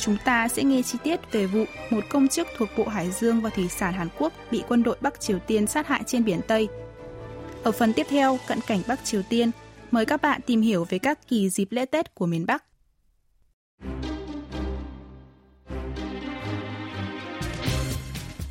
chúng ta sẽ nghe chi tiết về vụ một công chức thuộc Bộ Hải dương và Thủy sản Hàn Quốc bị quân đội Bắc Triều Tiên sát hại trên biển Tây. Ở phần tiếp theo, cận cảnh Bắc Triều Tiên, mời các bạn tìm hiểu về các kỳ dịp lễ Tết của miền Bắc.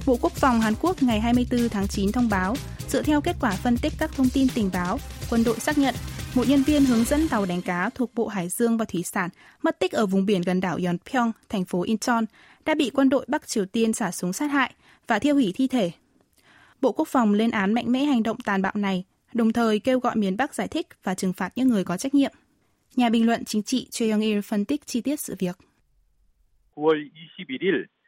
Bộ Quốc phòng Hàn Quốc ngày 24 tháng 9 thông báo, dựa theo kết quả phân tích các thông tin tình báo, quân đội xác nhận một nhân viên hướng dẫn tàu đánh cá thuộc Bộ Hải dương và Thủy sản mất tích ở vùng biển gần đảo Yeonpyeong, thành phố Incheon, đã bị quân đội Bắc Triều Tiên xả súng sát hại và thiêu hủy thi thể. Bộ Quốc phòng lên án mạnh mẽ hành động tàn bạo này, đồng thời kêu gọi miền Bắc giải thích và trừng phạt những người có trách nhiệm. Nhà bình luận chính trị Choi Young-il phân tích chi tiết sự việc. 9월 21일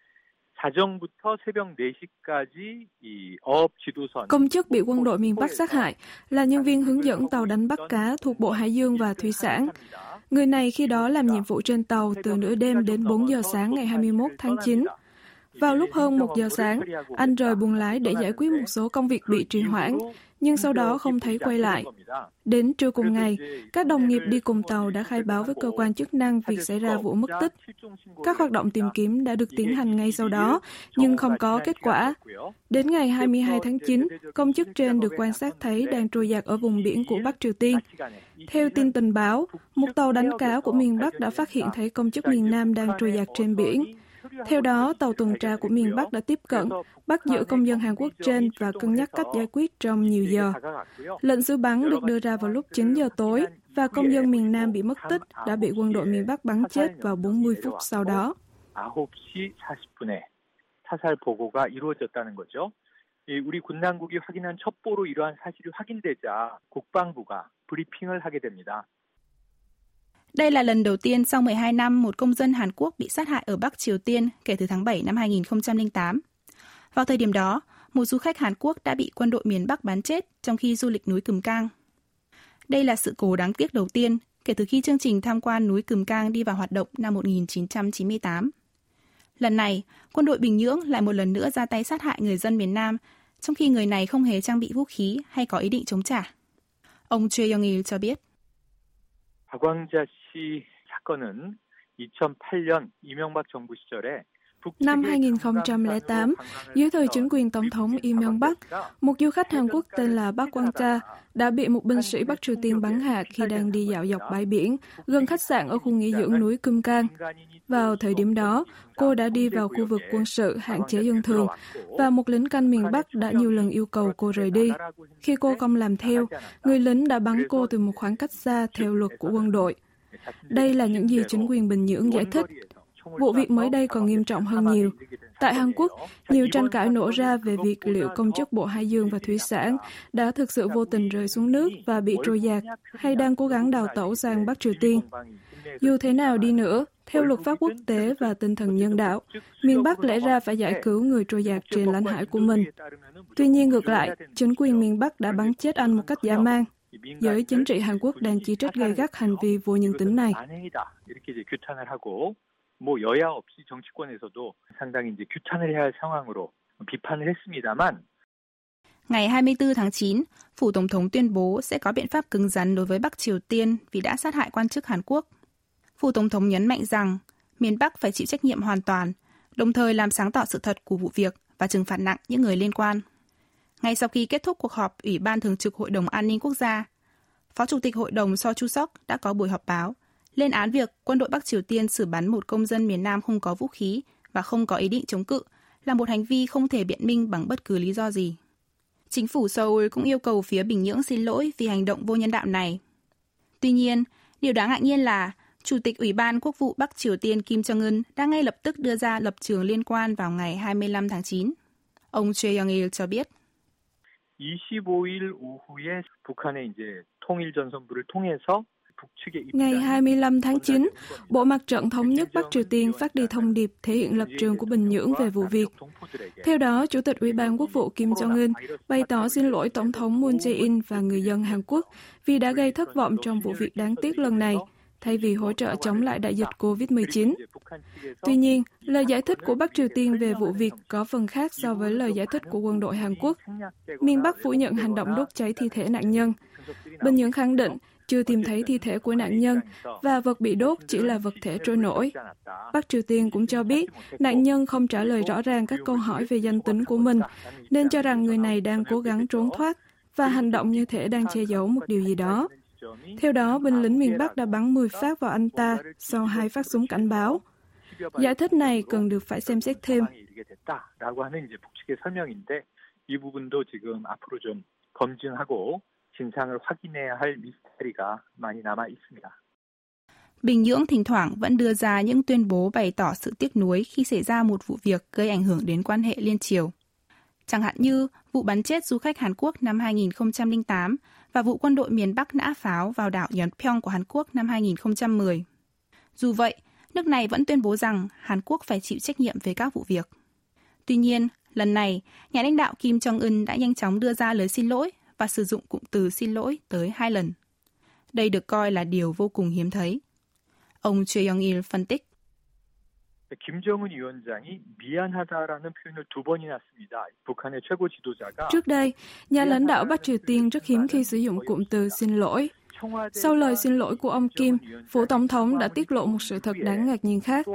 Công chức bị quân đội miền Bắc sát hại là nhân viên hướng dẫn tàu đánh bắt cá thuộc Bộ Hải dương và Thủy sản. Người này khi đó làm nhiệm vụ trên tàu từ nửa đêm đến 4 giờ sáng ngày 21 tháng 9. Vào lúc hơn 1 giờ sáng, anh rời buồng lái để giải quyết một số công việc bị trì hoãn, nhưng sau đó không thấy quay lại. Đến trưa cùng ngày, các đồng nghiệp đi cùng tàu đã khai báo với cơ quan chức năng việc xảy ra vụ mất tích. Các hoạt động tìm kiếm đã được tiến hành ngay sau đó, nhưng không có kết quả. Đến ngày 22 tháng 9, công chức trên được quan sát thấy đang trôi giạt ở vùng biển của Bắc Triều Tiên. Theo tin tình báo, một tàu đánh cá của miền Bắc đã phát hiện thấy công chức miền Nam đang trôi giạt trên biển. Theo đó, tàu tuần tra của miền Bắc đã tiếp cận, bắt giữ công dân Hàn Quốc trên và cân nhắc cách giải quyết trong nhiều giờ. Lệnh xử bắn được đưa ra vào lúc 9 giờ tối và công dân miền Nam bị mất tích đã bị quân đội miền Bắc bắn chết vào 40 phút sau đó. 9시 40분에 사살 보고가 이루어졌다는 거죠. 우리 군당국이 확인한 첩보로 이러한 사실이 확인되자 국방부가 브리핑을 하게 됩니다. Đây là lần đầu tiên sau 12 năm một công dân Hàn Quốc bị sát hại ở Bắc Triều Tiên kể từ tháng 7 năm 2008. Vào thời điểm đó, một du khách Hàn Quốc đã bị quân đội miền Bắc bắn chết trong khi du lịch núi Cửm Cang. Đây là sự cố đáng tiếc đầu tiên kể từ khi chương trình tham quan núi Cửm Cang đi vào hoạt động năm 1998. Lần này, quân đội Bình Nhưỡng lại một lần nữa ra tay sát hại người dân miền Nam, trong khi người này không hề trang bị vũ khí hay có ý định chống trả. Ông Choi Young-il cho biết. 박광자 씨 사건은 2008년 이명박 정부 시절에 Năm 2008, dưới thời chính quyền Tổng thống Lee Myung-bắc, một du khách Hàn Quốc tên là Park Kwang-cha đã bị một binh sĩ Bắc Triều Tiên bắn hạ khi đang đi dạo dọc bãi biển, gần khách sạn ở khu nghỉ dưỡng núi Cum Cang. Vào thời điểm đó, cô đã đi vào khu vực quân sự hạn chế dân thường và một lính canh miền Bắc đã nhiều lần yêu cầu cô rời đi. Khi cô không làm theo, người lính đã bắn cô từ một khoảng cách xa theo luật của quân đội. Đây là những gì chính quyền Bình Nhưỡng giải thích Vụ việc mới đây còn nghiêm trọng hơn nhiều. Tại Hàn Quốc, nhiều tranh cãi nổ ra về việc liệu công chức Bộ Hải dương và Thủy sản đã thực sự vô tình rơi xuống nước và bị trôi giạt hay đang cố gắng đào tẩu sang Bắc Triều Tiên. Dù thế nào đi nữa, theo luật pháp quốc tế và tinh thần nhân đạo, miền Bắc lẽ ra phải giải cứu người trôi giạt trên lãnh hải của mình. Tuy nhiên ngược lại, chính quyền miền Bắc đã bắn chết anh một cách dã man. Giới chính trị Hàn Quốc đang chỉ trích gay gắt hành vi vô nhân tính này. 뭐 여야 없이 정치권에서도 상당히 이제 규탄을 해야 할 상황으로 비판을 했습니다만 Ngày 24 tháng 9, Phủ Tổng thống tuyên bố sẽ có biện pháp cứng rắn đối với Bắc Triều Tiên vì đã sát hại quan chức Hàn Quốc. Phủ Tổng thống nhấn mạnh rằng miền Bắc phải chịu trách nhiệm hoàn toàn, đồng thời làm sáng tỏ sự thật của vụ việc và trừng phạt nặng những người liên quan. Ngay sau khi kết thúc cuộc họp Ủy ban Thường trực Hội đồng An ninh Quốc gia, Phó Chủ tịch Hội đồng So Chu Sok đã có buổi họp báo lên án việc quân đội Bắc Triều Tiên xử bắn một công dân miền Nam không có vũ khí và không có ý định chống cự là một hành vi không thể biện minh bằng bất cứ lý do gì. Chính phủ Seoul cũng yêu cầu phía Bình Nhưỡng xin lỗi vì hành động vô nhân đạo này. Tuy nhiên, điều đáng ngạc nhiên là Chủ tịch Ủy ban Quốc vụ Bắc Triều Tiên Kim Jong-un đã ngay lập tức đưa ra lập trường liên quan vào ngày 25 tháng 9. Ông Choi Young-il cho biết. 25일 오후에 북한의 이제 통일 전선부를 통해서 Ngày 25 tháng 9, Bộ Mặt trận Thống nhất Bắc Triều Tiên phát đi thông điệp thể hiện lập trường của Bình Nhưỡng về vụ việc. Theo đó, Chủ tịch Ủy ban Quốc vụ Kim Jong-un bày tỏ xin lỗi Tổng thống Moon Jae-in và người dân Hàn Quốc vì đã gây thất vọng trong vụ việc đáng tiếc lần này, thay vì hỗ trợ chống lại đại dịch COVID-19. Tuy nhiên, lời giải thích của Bắc Triều Tiên về vụ việc có phần khác so với lời giải thích của quân đội Hàn Quốc. Miền Bắc phủ nhận hành động đốt cháy thi thể nạn nhân. Bình Nhưỡng khẳng định chưa tìm thấy thi thể của nạn nhân và vật bị đốt chỉ là vật thể trôi nổi. Bắc Triều Tiên cũng cho biết nạn nhân không trả lời rõ ràng các câu hỏi về danh tính của mình, nên cho rằng người này đang cố gắng trốn thoát và hành động như thể đang che giấu một điều gì đó. Theo đó, binh lính miền Bắc đã bắn 10 phát vào anh ta sau hai phát súng cảnh báo. Giải thích này cần được phải xem xét thêm. Bình Nhưỡng thỉnh thoảng vẫn đưa ra những tuyên bố bày tỏ sự tiếc nuối khi xảy ra một vụ việc gây ảnh hưởng đến quan hệ liên triều. Chẳng hạn như vụ bắn chết du khách Hàn Quốc năm 2008 và vụ quân đội miền Bắc nã pháo vào đảo Yeonpyeong của Hàn Quốc năm 2010. Dù vậy, nước này vẫn tuyên bố rằng Hàn Quốc phải chịu trách nhiệm về các vụ việc. Tuy nhiên, lần này, nhà lãnh đạo Kim Jong-un đã nhanh chóng đưa ra lời xin lỗi và sử dụng cụm từ xin lỗi tới hai lần. Đây được coi là điều vô cùng hiếm thấy. Ông Choi Young-il phân tích. 김정은 위원장이 미안하다라는 표현을 두 번이나 씁니다. 북한의 최고 지도자가 Trước đây, nhà lãnh đạo Bắc Triều Tiên rất hiếm khi sử dụng cụm từ xin lỗi. Sau lời xin lỗi của ông Kim, phủ tổng thống đã tiết lộ một sự thật đáng ngạc nhiên khác.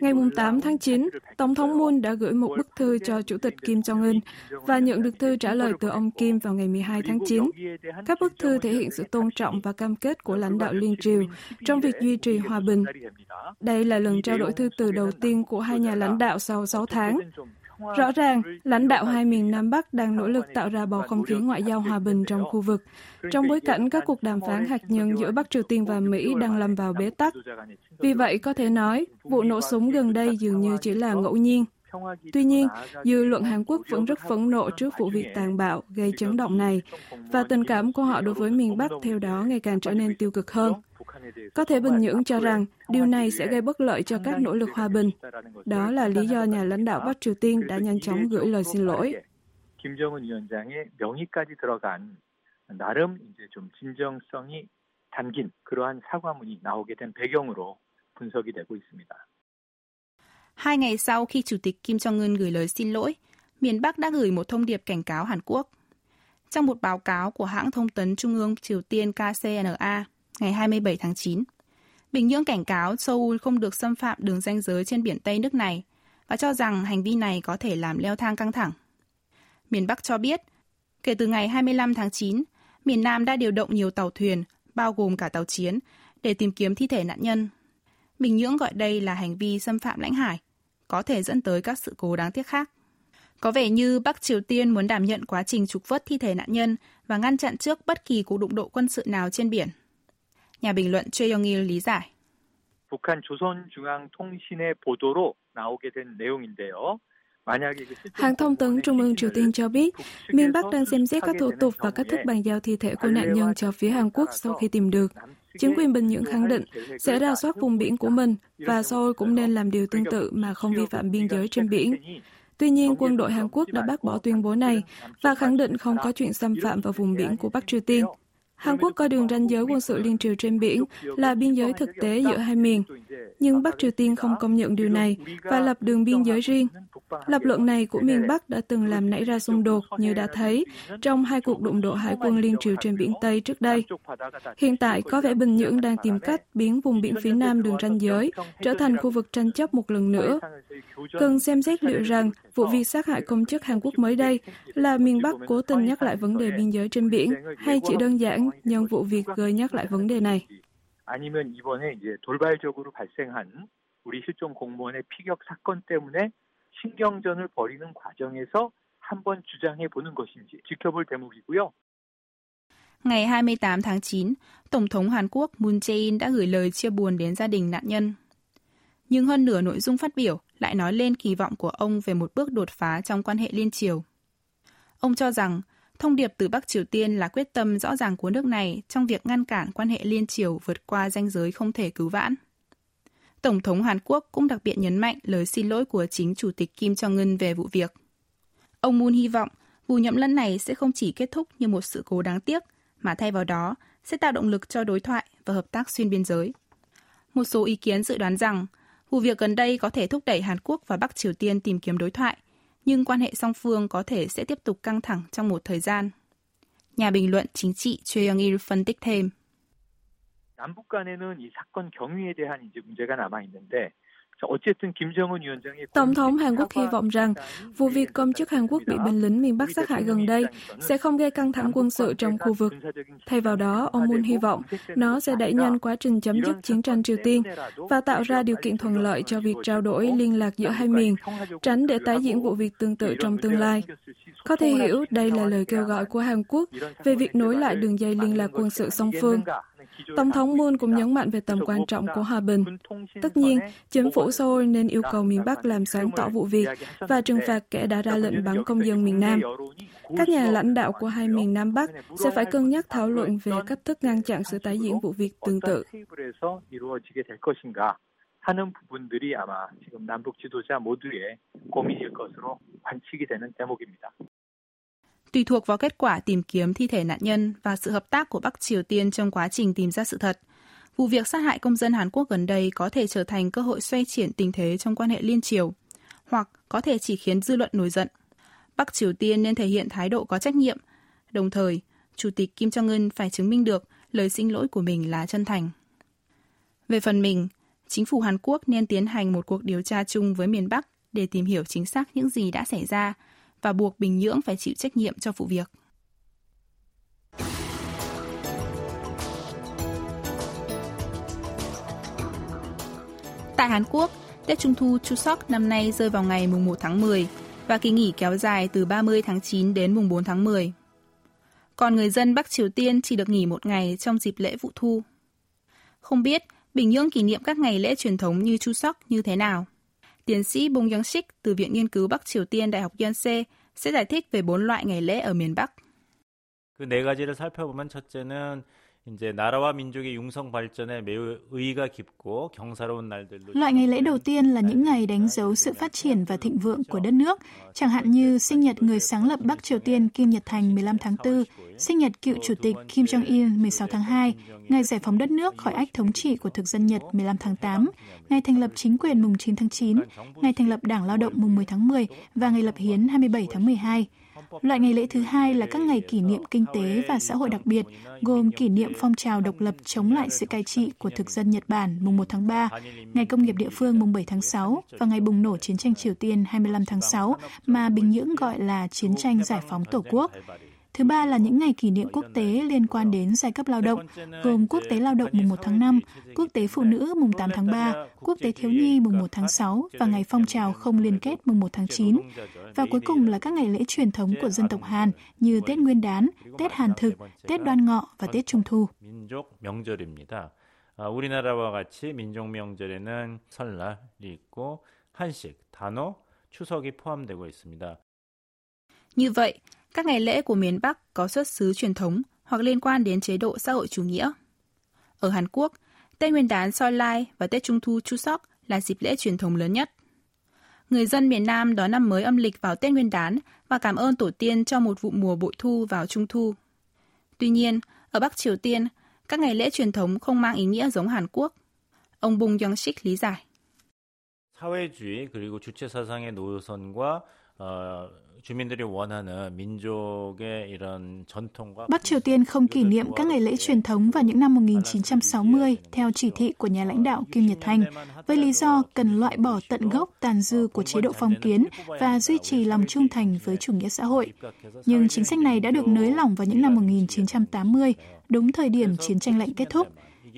Ngày 8 tháng 9, Tổng thống Moon đã gửi một bức thư cho Chủ tịch Kim Jong-un và nhận được thư trả lời từ ông Kim vào ngày 12 tháng 9. Các bức thư thể hiện sự tôn trọng và cam kết của lãnh đạo Liên Triều trong việc duy trì hòa bình. Đây là lần trao đổi thư từ đầu tiên của hai nhà lãnh đạo sau 6 tháng. Rõ ràng, lãnh đạo hai miền Nam Bắc đang nỗ lực tạo ra bầu không khí ngoại giao hòa bình trong khu vực, trong bối cảnh các cuộc đàm phán hạt nhân giữa Bắc Triều Tiên và Mỹ đang lâm vào bế tắc. Vì vậy, có thể nói, vụ nổ súng gần đây dường như chỉ là ngẫu nhiên. Tuy nhiên, dư luận Hàn Quốc vẫn rất phẫn nộ trước vụ việc tàn bạo gây chấn động này, và tình cảm của họ đối với miền Bắc theo đó ngày càng trở nên tiêu cực hơn. Có thể Bình Nhưỡng cho rằng điều này sẽ gây bất lợi cho các nỗ lực hòa bình. Đó là lý do nhà lãnh đạo Bắc Triều Tiên đã nhanh chóng gửi lời xin lỗi. Kim Jong-un 위원장의 명의까지 들어간 나름 이제 좀 진정성이 담긴 그러한 사과문이 나오게 된 배경으로 분석이 되고 있습니다. Hai ngày sau khi Chủ tịch Kim Jong-un gửi lời xin lỗi, miền Bắc đã gửi một thông điệp cảnh cáo Hàn Quốc. Trong một báo cáo của hãng thông tấn Trung ương Triều Tiên KCNA, ngày 27 tháng 9. Bình Nhưỡng cảnh cáo Seoul không được xâm phạm đường ranh giới trên biển Tây nước này và cho rằng hành vi này có thể làm leo thang căng thẳng. Miền Bắc cho biết, kể từ ngày 25 tháng 9, miền Nam đã điều động nhiều tàu thuyền, bao gồm cả tàu chiến, để tìm kiếm thi thể nạn nhân. Bình Nhưỡng gọi đây là hành vi xâm phạm lãnh hải, có thể dẫn tới các sự cố đáng tiếc khác. Có vẻ như Bắc Triều Tiên muốn đảm nhận quá trình trục vớt thi thể nạn nhân và ngăn chặn trước bất kỳ cuộc đụng độ quân sự nào trên biển. Nhà bình luận Choi Young-il lý giải. 북한 조선중앙통신의 보도로 나오게 된 내용인데요. Hãng thông tấn Trung ương Triều Tiên cho biết, miền Bắc đang xem xét các thủ tục và cách thức bàn giao thi thể của nạn nhân cho phía Hàn Quốc sau khi tìm được. Chính quyền Bình Nhưỡng khẳng định sẽ ra soát vùng biển của mình và Seoul cũng nên làm điều tương tự mà không vi phạm biên giới trên biển. Tuy nhiên, quân đội Hàn Quốc đã bác bỏ tuyên bố này và khẳng định không có chuyện xâm phạm vào vùng biển của Bắc Triều Tiên. Hàn Quốc coi đường ranh giới quân sự liên triều trên biển là biên giới thực tế giữa hai miền, nhưng Bắc Triều Tiên không công nhận điều này và lập đường biên giới riêng. Lập luận này của miền Bắc đã từng làm nảy ra xung đột như đã thấy trong hai cuộc đụng độ hải quân liên triều trên biển Tây trước đây. Hiện tại có vẻ Bình Nhưỡng đang tìm cách biến vùng biển phía Nam đường ranh giới trở thành khu vực tranh chấp một lần nữa. Cần xem xét liệu rằng vụ việc sát hại công chức Hàn Quốc mới đây là miền Bắc cố tình nhắc lại vấn đề biên giới trên biển hay chỉ đơn giản nhân vụ việc gợi nhắc lại vấn đề này. 아니면 이번에 이제 돌발적으로 발생한 우리 실종 공무원의 피격 사건 때문에 신경전을 벌이는 과정에서 한번 주장해 보는 것인지 지켜볼 대목이고요. Ngày 28 tháng 9, Tổng thống Hàn Quốc Moon Jae-in đã gửi lời chia buồn đến gia đình nạn nhân. Nhưng hơn nửa nội dung phát biểu lại nói lên kỳ vọng của ông về một bước đột phá trong quan hệ liên triều. Ông cho rằng Thông điệp từ Bắc Triều Tiên là quyết tâm rõ ràng của nước này trong việc ngăn cản quan hệ liên triều vượt qua ranh giới không thể cứu vãn. Tổng thống Hàn Quốc cũng đặc biệt nhấn mạnh lời xin lỗi của chính Chủ tịch Kim Jong-un về vụ việc. Ông Moon hy vọng vụ nhậm lẫn này sẽ không chỉ kết thúc như một sự cố đáng tiếc, mà thay vào đó sẽ tạo động lực cho đối thoại và hợp tác xuyên biên giới. Một số ý kiến dự đoán rằng vụ việc gần đây có thể thúc đẩy Hàn Quốc và Bắc Triều Tiên tìm kiếm đối thoại, nhưng quan hệ song phương có thể sẽ tiếp tục căng thẳng trong một thời gian. Nhà bình luận chính trị Choi Young-il phân tích thêm. 남북 간에는 이 사건 경위에 대한 이제 문제가 남아 있는데 Tổng thống Hàn Quốc hy vọng rằng vụ việc công chức Hàn Quốc bị binh lính miền Bắc sát hại gần đây sẽ không gây căng thẳng quân sự trong khu vực. Thay vào đó, ông Moon hy vọng nó sẽ đẩy nhanh quá trình chấm dứt chiến tranh Triều Tiên và tạo ra điều kiện thuận lợi cho việc trao đổi liên lạc giữa hai miền, tránh để tái diễn vụ việc tương tự trong tương lai. Có thể hiểu đây là lời kêu gọi của Hàn Quốc về việc nối lại đường dây liên lạc quân sự song phương. Tổng thống Moon cũng nhấn mạnh về tầm quan trọng của hòa bình. Tất nhiên, chính phủ Seoul nên yêu cầu miền Bắc làm sáng tỏ vụ việc và trừng phạt kẻ đã ra lệnh bắn công dân miền Nam. Các nhà lãnh đạo của hai miền Nam Bắc sẽ phải cân nhắc thảo luận về cách thức ngăn chặn sự tái diễn vụ việc tương tự. 하는 부분들이 아마 지금 남북 지도자 모두의 고민일 것으로 관측이 되는 대목입니다. Tùy thuộc vào kết quả tìm kiếm thi thể nạn nhân và sự hợp tác của Bắc Triều Tiên trong quá trình tìm ra sự thật, vụ việc sát hại công dân Hàn Quốc gần đây có thể trở thành cơ hội xoay chuyển tình thế trong quan hệ liên triều, hoặc có thể chỉ khiến dư luận nổi giận. Bắc Triều Tiên nên thể hiện thái độ có trách nhiệm, đồng thời, Chủ tịch Kim Jong-un phải chứng minh được lời xin lỗi của mình là chân thành. Về phần mình, chính phủ Hàn Quốc nên tiến hành một cuộc điều tra chung với miền Bắc để tìm hiểu chính xác những gì đã xảy ra và buộc Bình Nhưỡng phải chịu trách nhiệm cho vụ việc. Tại Hàn Quốc, Tết Trung thu Chuseok năm nay rơi vào ngày mùng 1 tháng 10 và kỳ nghỉ kéo dài từ 30 tháng 9 đến mùng 4 tháng 10. Còn người dân Bắc Triều Tiên chỉ được nghỉ một ngày trong dịp lễ vụ thu. Không biết Bình Nhưỡng kỷ niệm các ngày lễ truyền thống như Chuseok như thế nào? Tiến sĩ Bong Young Sik từ Viện Nghiên cứu Bắc Triều Tiên Đại học Yonsei sẽ giải thích về bốn loại ngày lễ ở miền Bắc. 그네 가지를 살펴보면 첫째는 이제 나라와 민족의 융성 발전에 매우 의의가 깊고 경사로운 날들로 Loại ngày lễ đầu tiên là những ngày đánh dấu sự phát triển và thịnh vượng của đất nước, chẳng hạn như sinh nhật người sáng lập Bắc Triều Tiên Kim Nhật Thành 15 tháng 4, sinh nhật cựu chủ tịch Kim Jong Il 16 tháng 2, ngày giải phóng đất nước khỏi ách thống trị của thực dân Nhật 15 tháng 8, ngày thành lập chính quyền mùng 9 tháng 9, ngày thành lập Đảng Lao động mùng 10 tháng 10 và ngày lập hiến 27 tháng 12. Loại ngày lễ thứ hai là các ngày kỷ niệm kinh tế và xã hội đặc biệt, gồm kỷ niệm phong trào độc lập chống lại sự cai trị của thực dân Nhật Bản mùng 1 tháng 3, ngày công nghiệp địa phương mùng 7 tháng 6 và ngày bùng nổ chiến tranh Triều Tiên 25 tháng 6 mà Bình Nhưỡng gọi là chiến tranh giải phóng Tổ quốc. Thứ ba là những ngày kỷ niệm quốc tế liên quan đến giai cấp lao động, gồm Quốc tế Lao động mùng 1 tháng 5, Quốc tế Phụ nữ mùng 8 tháng 3, Quốc tế Thiếu nhi mùng 1 tháng 6 và ngày phong trào không liên kết mùng 1 tháng 9. Và cuối cùng là các ngày lễ truyền thống của dân tộc Hàn như Tết Nguyên đán, Tết Hàn thực, Tết Đoan Ngọ và Tết Trung thu. 우리나라와 같이 민족 명절에는 설날이 있고 한식, 단오, 추석이 포함되고 있습니다. Như vậy, các ngày lễ của miền Bắc có xuất xứ truyền thống hoặc liên quan đến chế độ xã hội chủ nghĩa. Ở Hàn Quốc, Tết Nguyên đán Soi Lai và Tết Trung thu Chuseok là dịp lễ truyền thống lớn nhất. Người dân miền Nam đón năm mới âm lịch vào Tết Nguyên đán và cảm ơn tổ tiên cho một vụ mùa bội thu vào Trung thu. Tuy nhiên, ở Bắc Triều Tiên, các ngày lễ truyền thống không mang ý nghĩa giống Hàn Quốc. Ông Bung Young Sik lý giải. 사회주의 그리고 주체 사상의 노선과 어, Bắc Triều Tiên không kỷ niệm các ngày lễ truyền thống vào những năm 1960 theo chỉ thị của nhà lãnh đạo Kim Nhật Thành, với lý do cần loại bỏ tận gốc tàn dư của chế độ phong kiến và duy trì lòng trung thành với chủ nghĩa xã hội. Nhưng chính sách này đã được nới lỏng vào những năm 1980, đúng thời điểm chiến tranh lạnh kết thúc,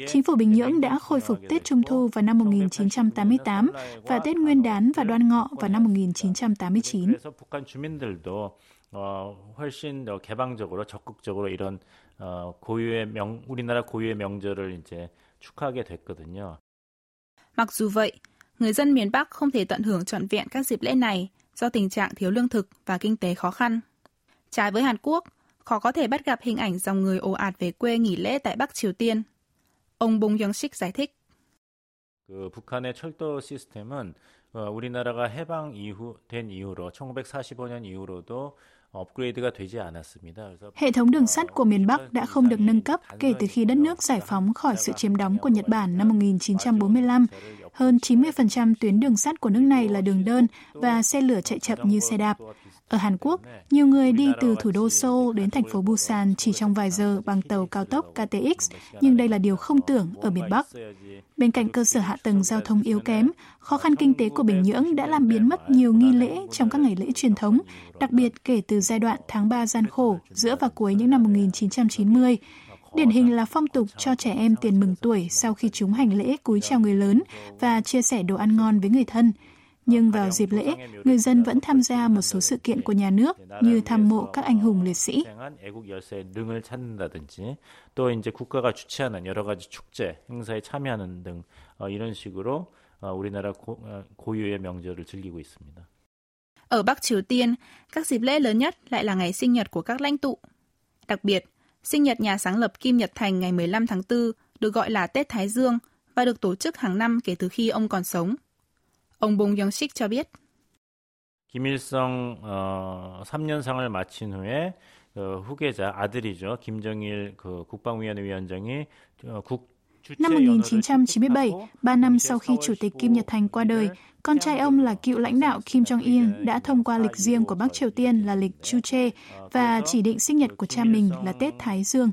Chính phủ Bình Nhưỡng đã khôi phục Tết Trung thu vào năm 1988 và Tết Nguyên đán và Đoan Ngọ vào năm 1989. 훨씬 더 개방적으로 적극적으로 이런 어, 고유의 명 우리나라 고유의 명절을 이제 축하하게 됐거든요. Mặc dù vậy, người dân miền Bắc không thể tận hưởng trọn vẹn các dịp lễ này do tình trạng thiếu lương thực và kinh tế khó khăn. Trái với Hàn Quốc, khó có thể bắt gặp hình ảnh dòng người ồ ạt về quê nghỉ lễ tại Bắc Triều Tiên. Ông Bong Young-sik giải thích. 그 북한의 철도 시스템은 어, 우리나라가 해방 이후 된 이후로 1945년 이후로도 Hệ thống đường sắt của miền Bắc đã không được nâng cấp kể từ khi đất nước giải phóng khỏi sự chiếm đóng của Nhật Bản năm 1945. Hơn 90% tuyến đường sắt của nước này là đường đơn và xe lửa chạy chậm như xe đạp. Ở Hàn Quốc, nhiều người đi từ thủ đô Seoul đến thành phố Busan chỉ trong vài giờ bằng tàu cao tốc KTX, nhưng đây là điều không tưởng ở miền Bắc. Bên cạnh cơ sở hạ tầng giao thông yếu kém, khó khăn kinh tế của Bình Nhưỡng đã làm biến mất nhiều nghi lễ trong các ngày lễ truyền thống, đặc biệt kể từ giai đoạn tháng 3 gian khổ giữa và cuối những năm 1990. Điển hình là phong tục cho trẻ em tiền mừng tuổi sau khi chúng hành lễ cúi chào người lớn và chia sẻ đồ ăn ngon với người thân nhưng vào dịp lễ, người dân vẫn tham gia một số sự kiện của nhà nước như thăm mộ các anh hùng liệt sĩ. Ở Bắc Triều Tiên, các dịp lễ lớn nhất lại là ngày sinh nhật của các lãnh tụ. Đặc biệt, sinh nhật nhà sáng lập Kim Nhật Thành ngày 15 tháng 4 được gọi là Tết Thái Dương và được tổ chức hàng năm kể từ khi ông còn sống – Ông Bong Young-sik cho biết. 김일성 어, 3년상을 마친 후에 그 후계자 아들이죠 김정일 그 국방위원회 위원장이 어, 국 Năm 1997, ba năm sau khi Chủ tịch Kim Nhật Thành qua đời, con trai ông là cựu lãnh đạo Kim Jong-il đã thông qua lịch riêng của Bắc Triều Tiên là lịch Chuche và chỉ định sinh nhật của cha mình là Tết Thái Dương.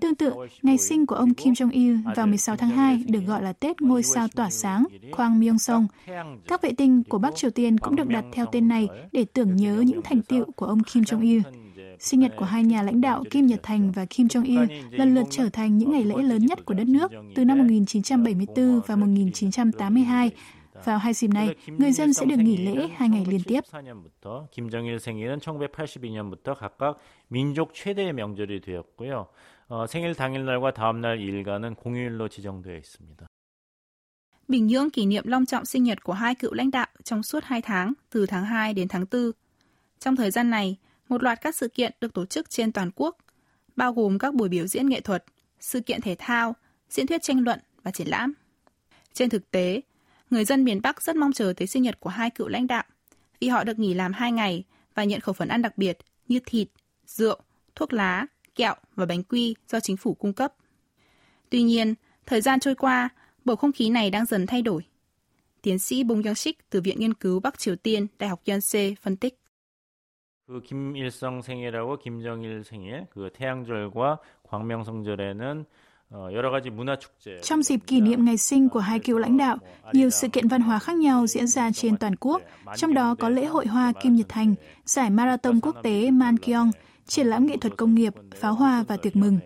Tương tự, ngày sinh của ông Kim Jong-il vào 16 tháng 2 được gọi là Tết Ngôi sao tỏa sáng, Kwang Myung-song. Các vệ tinh của Bắc Triều Tiên cũng được đặt theo tên này để tưởng nhớ những thành tiệu của ông Kim Jong-il. Sinh nhật của hai nhà lãnh đạo Kim Nhật Thành và Kim Jong-il lần lượt trở thành những ngày lễ lớn nhất của đất nước từ năm 1974 và 1982. Vào hai dịp này, người dân sẽ được nghỉ lễ hai ngày liên tiếp. 김정일 생일은 1982년부터 각각 민족 최대의 명절이 되었고요. 어, 생일 당일날과 다음날 일과는 공휴일로 지정되어 있습니다. Bình Nhưỡng kỷ niệm long trọng sinh nhật của hai cựu lãnh đạo trong suốt hai tháng, từ tháng 2 đến tháng 4. Trong thời gian này, một loạt các sự kiện được tổ chức trên toàn quốc, bao gồm các buổi biểu diễn nghệ thuật, sự kiện thể thao, diễn thuyết tranh luận và triển lãm. Trên thực tế, người dân miền Bắc rất mong chờ tới sinh nhật của hai cựu lãnh đạo vì họ được nghỉ làm hai ngày và nhận khẩu phần ăn đặc biệt như thịt, rượu, thuốc lá, kẹo và bánh quy do chính phủ cung cấp. Tuy nhiên, thời gian trôi qua, bầu không khí này đang dần thay đổi. Tiến sĩ Bong Young-sik từ Viện Nghiên cứu Bắc Triều Tiên, Đại học Yonsei phân tích. 그 김일성 생일하고 김정일 생일, 그 태양절과 광명성절에는 trong dịp kỷ niệm ngày sinh của hai cựu lãnh đạo, nhiều sự kiện văn hóa khác nhau diễn ra trên toàn quốc, trong đó có lễ hội hoa Kim Nhật Thành, giải marathon quốc tế Mankyong, triển lãm nghệ thuật công nghiệp, pháo hoa và tiệc mừng.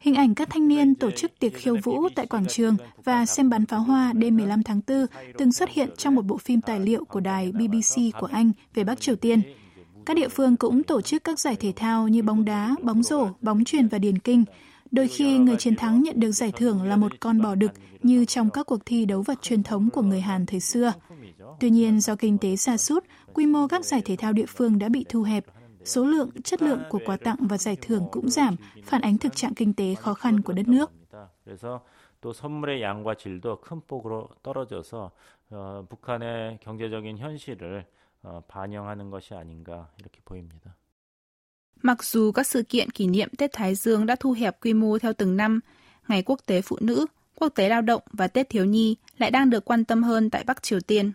Hình ảnh các thanh niên tổ chức tiệc khiêu vũ tại quảng trường và xem bắn pháo hoa đêm 15 tháng 4 từng xuất hiện trong một bộ phim tài liệu của đài BBC của Anh về Bắc Triều Tiên. Các địa phương cũng tổ chức các giải thể thao như bóng đá, bóng rổ, bóng chuyền và điền kinh. Đôi khi người chiến thắng nhận được giải thưởng là một con bò đực như trong các cuộc thi đấu vật truyền thống của người Hàn thời xưa. Tuy nhiên, do kinh tế sa sút, quy mô các giải thể thao địa phương đã bị thu hẹp. Số lượng, chất lượng của quà tặng và giải thưởng cũng giảm, phản ánh thực trạng kinh tế khó khăn của đất nước. 또 선물의 양과 질도 큰 폭으로 떨어져서 어, 북한의 경제적인 현실을 어, 반영하는 것이 아닌가 이렇게 보입니다. Mặc dù các sự kiện kỷ niệm Tết Thái Dương đã thu hẹp quy mô theo từng năm, Ngày Quốc tế Phụ nữ, Quốc tế Lao động và Tết Thiếu Nhi lại đang được quan tâm hơn tại Bắc Triều Tiên.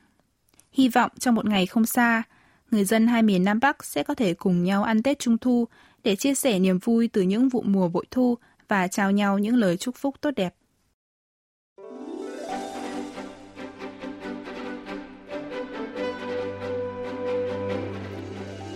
Hy vọng trong một ngày không xa, người dân hai miền Nam Bắc sẽ có thể cùng nhau ăn Tết Trung Thu để chia sẻ niềm vui từ những vụ mùa bội thu và trao nhau những lời chúc phúc tốt đẹp.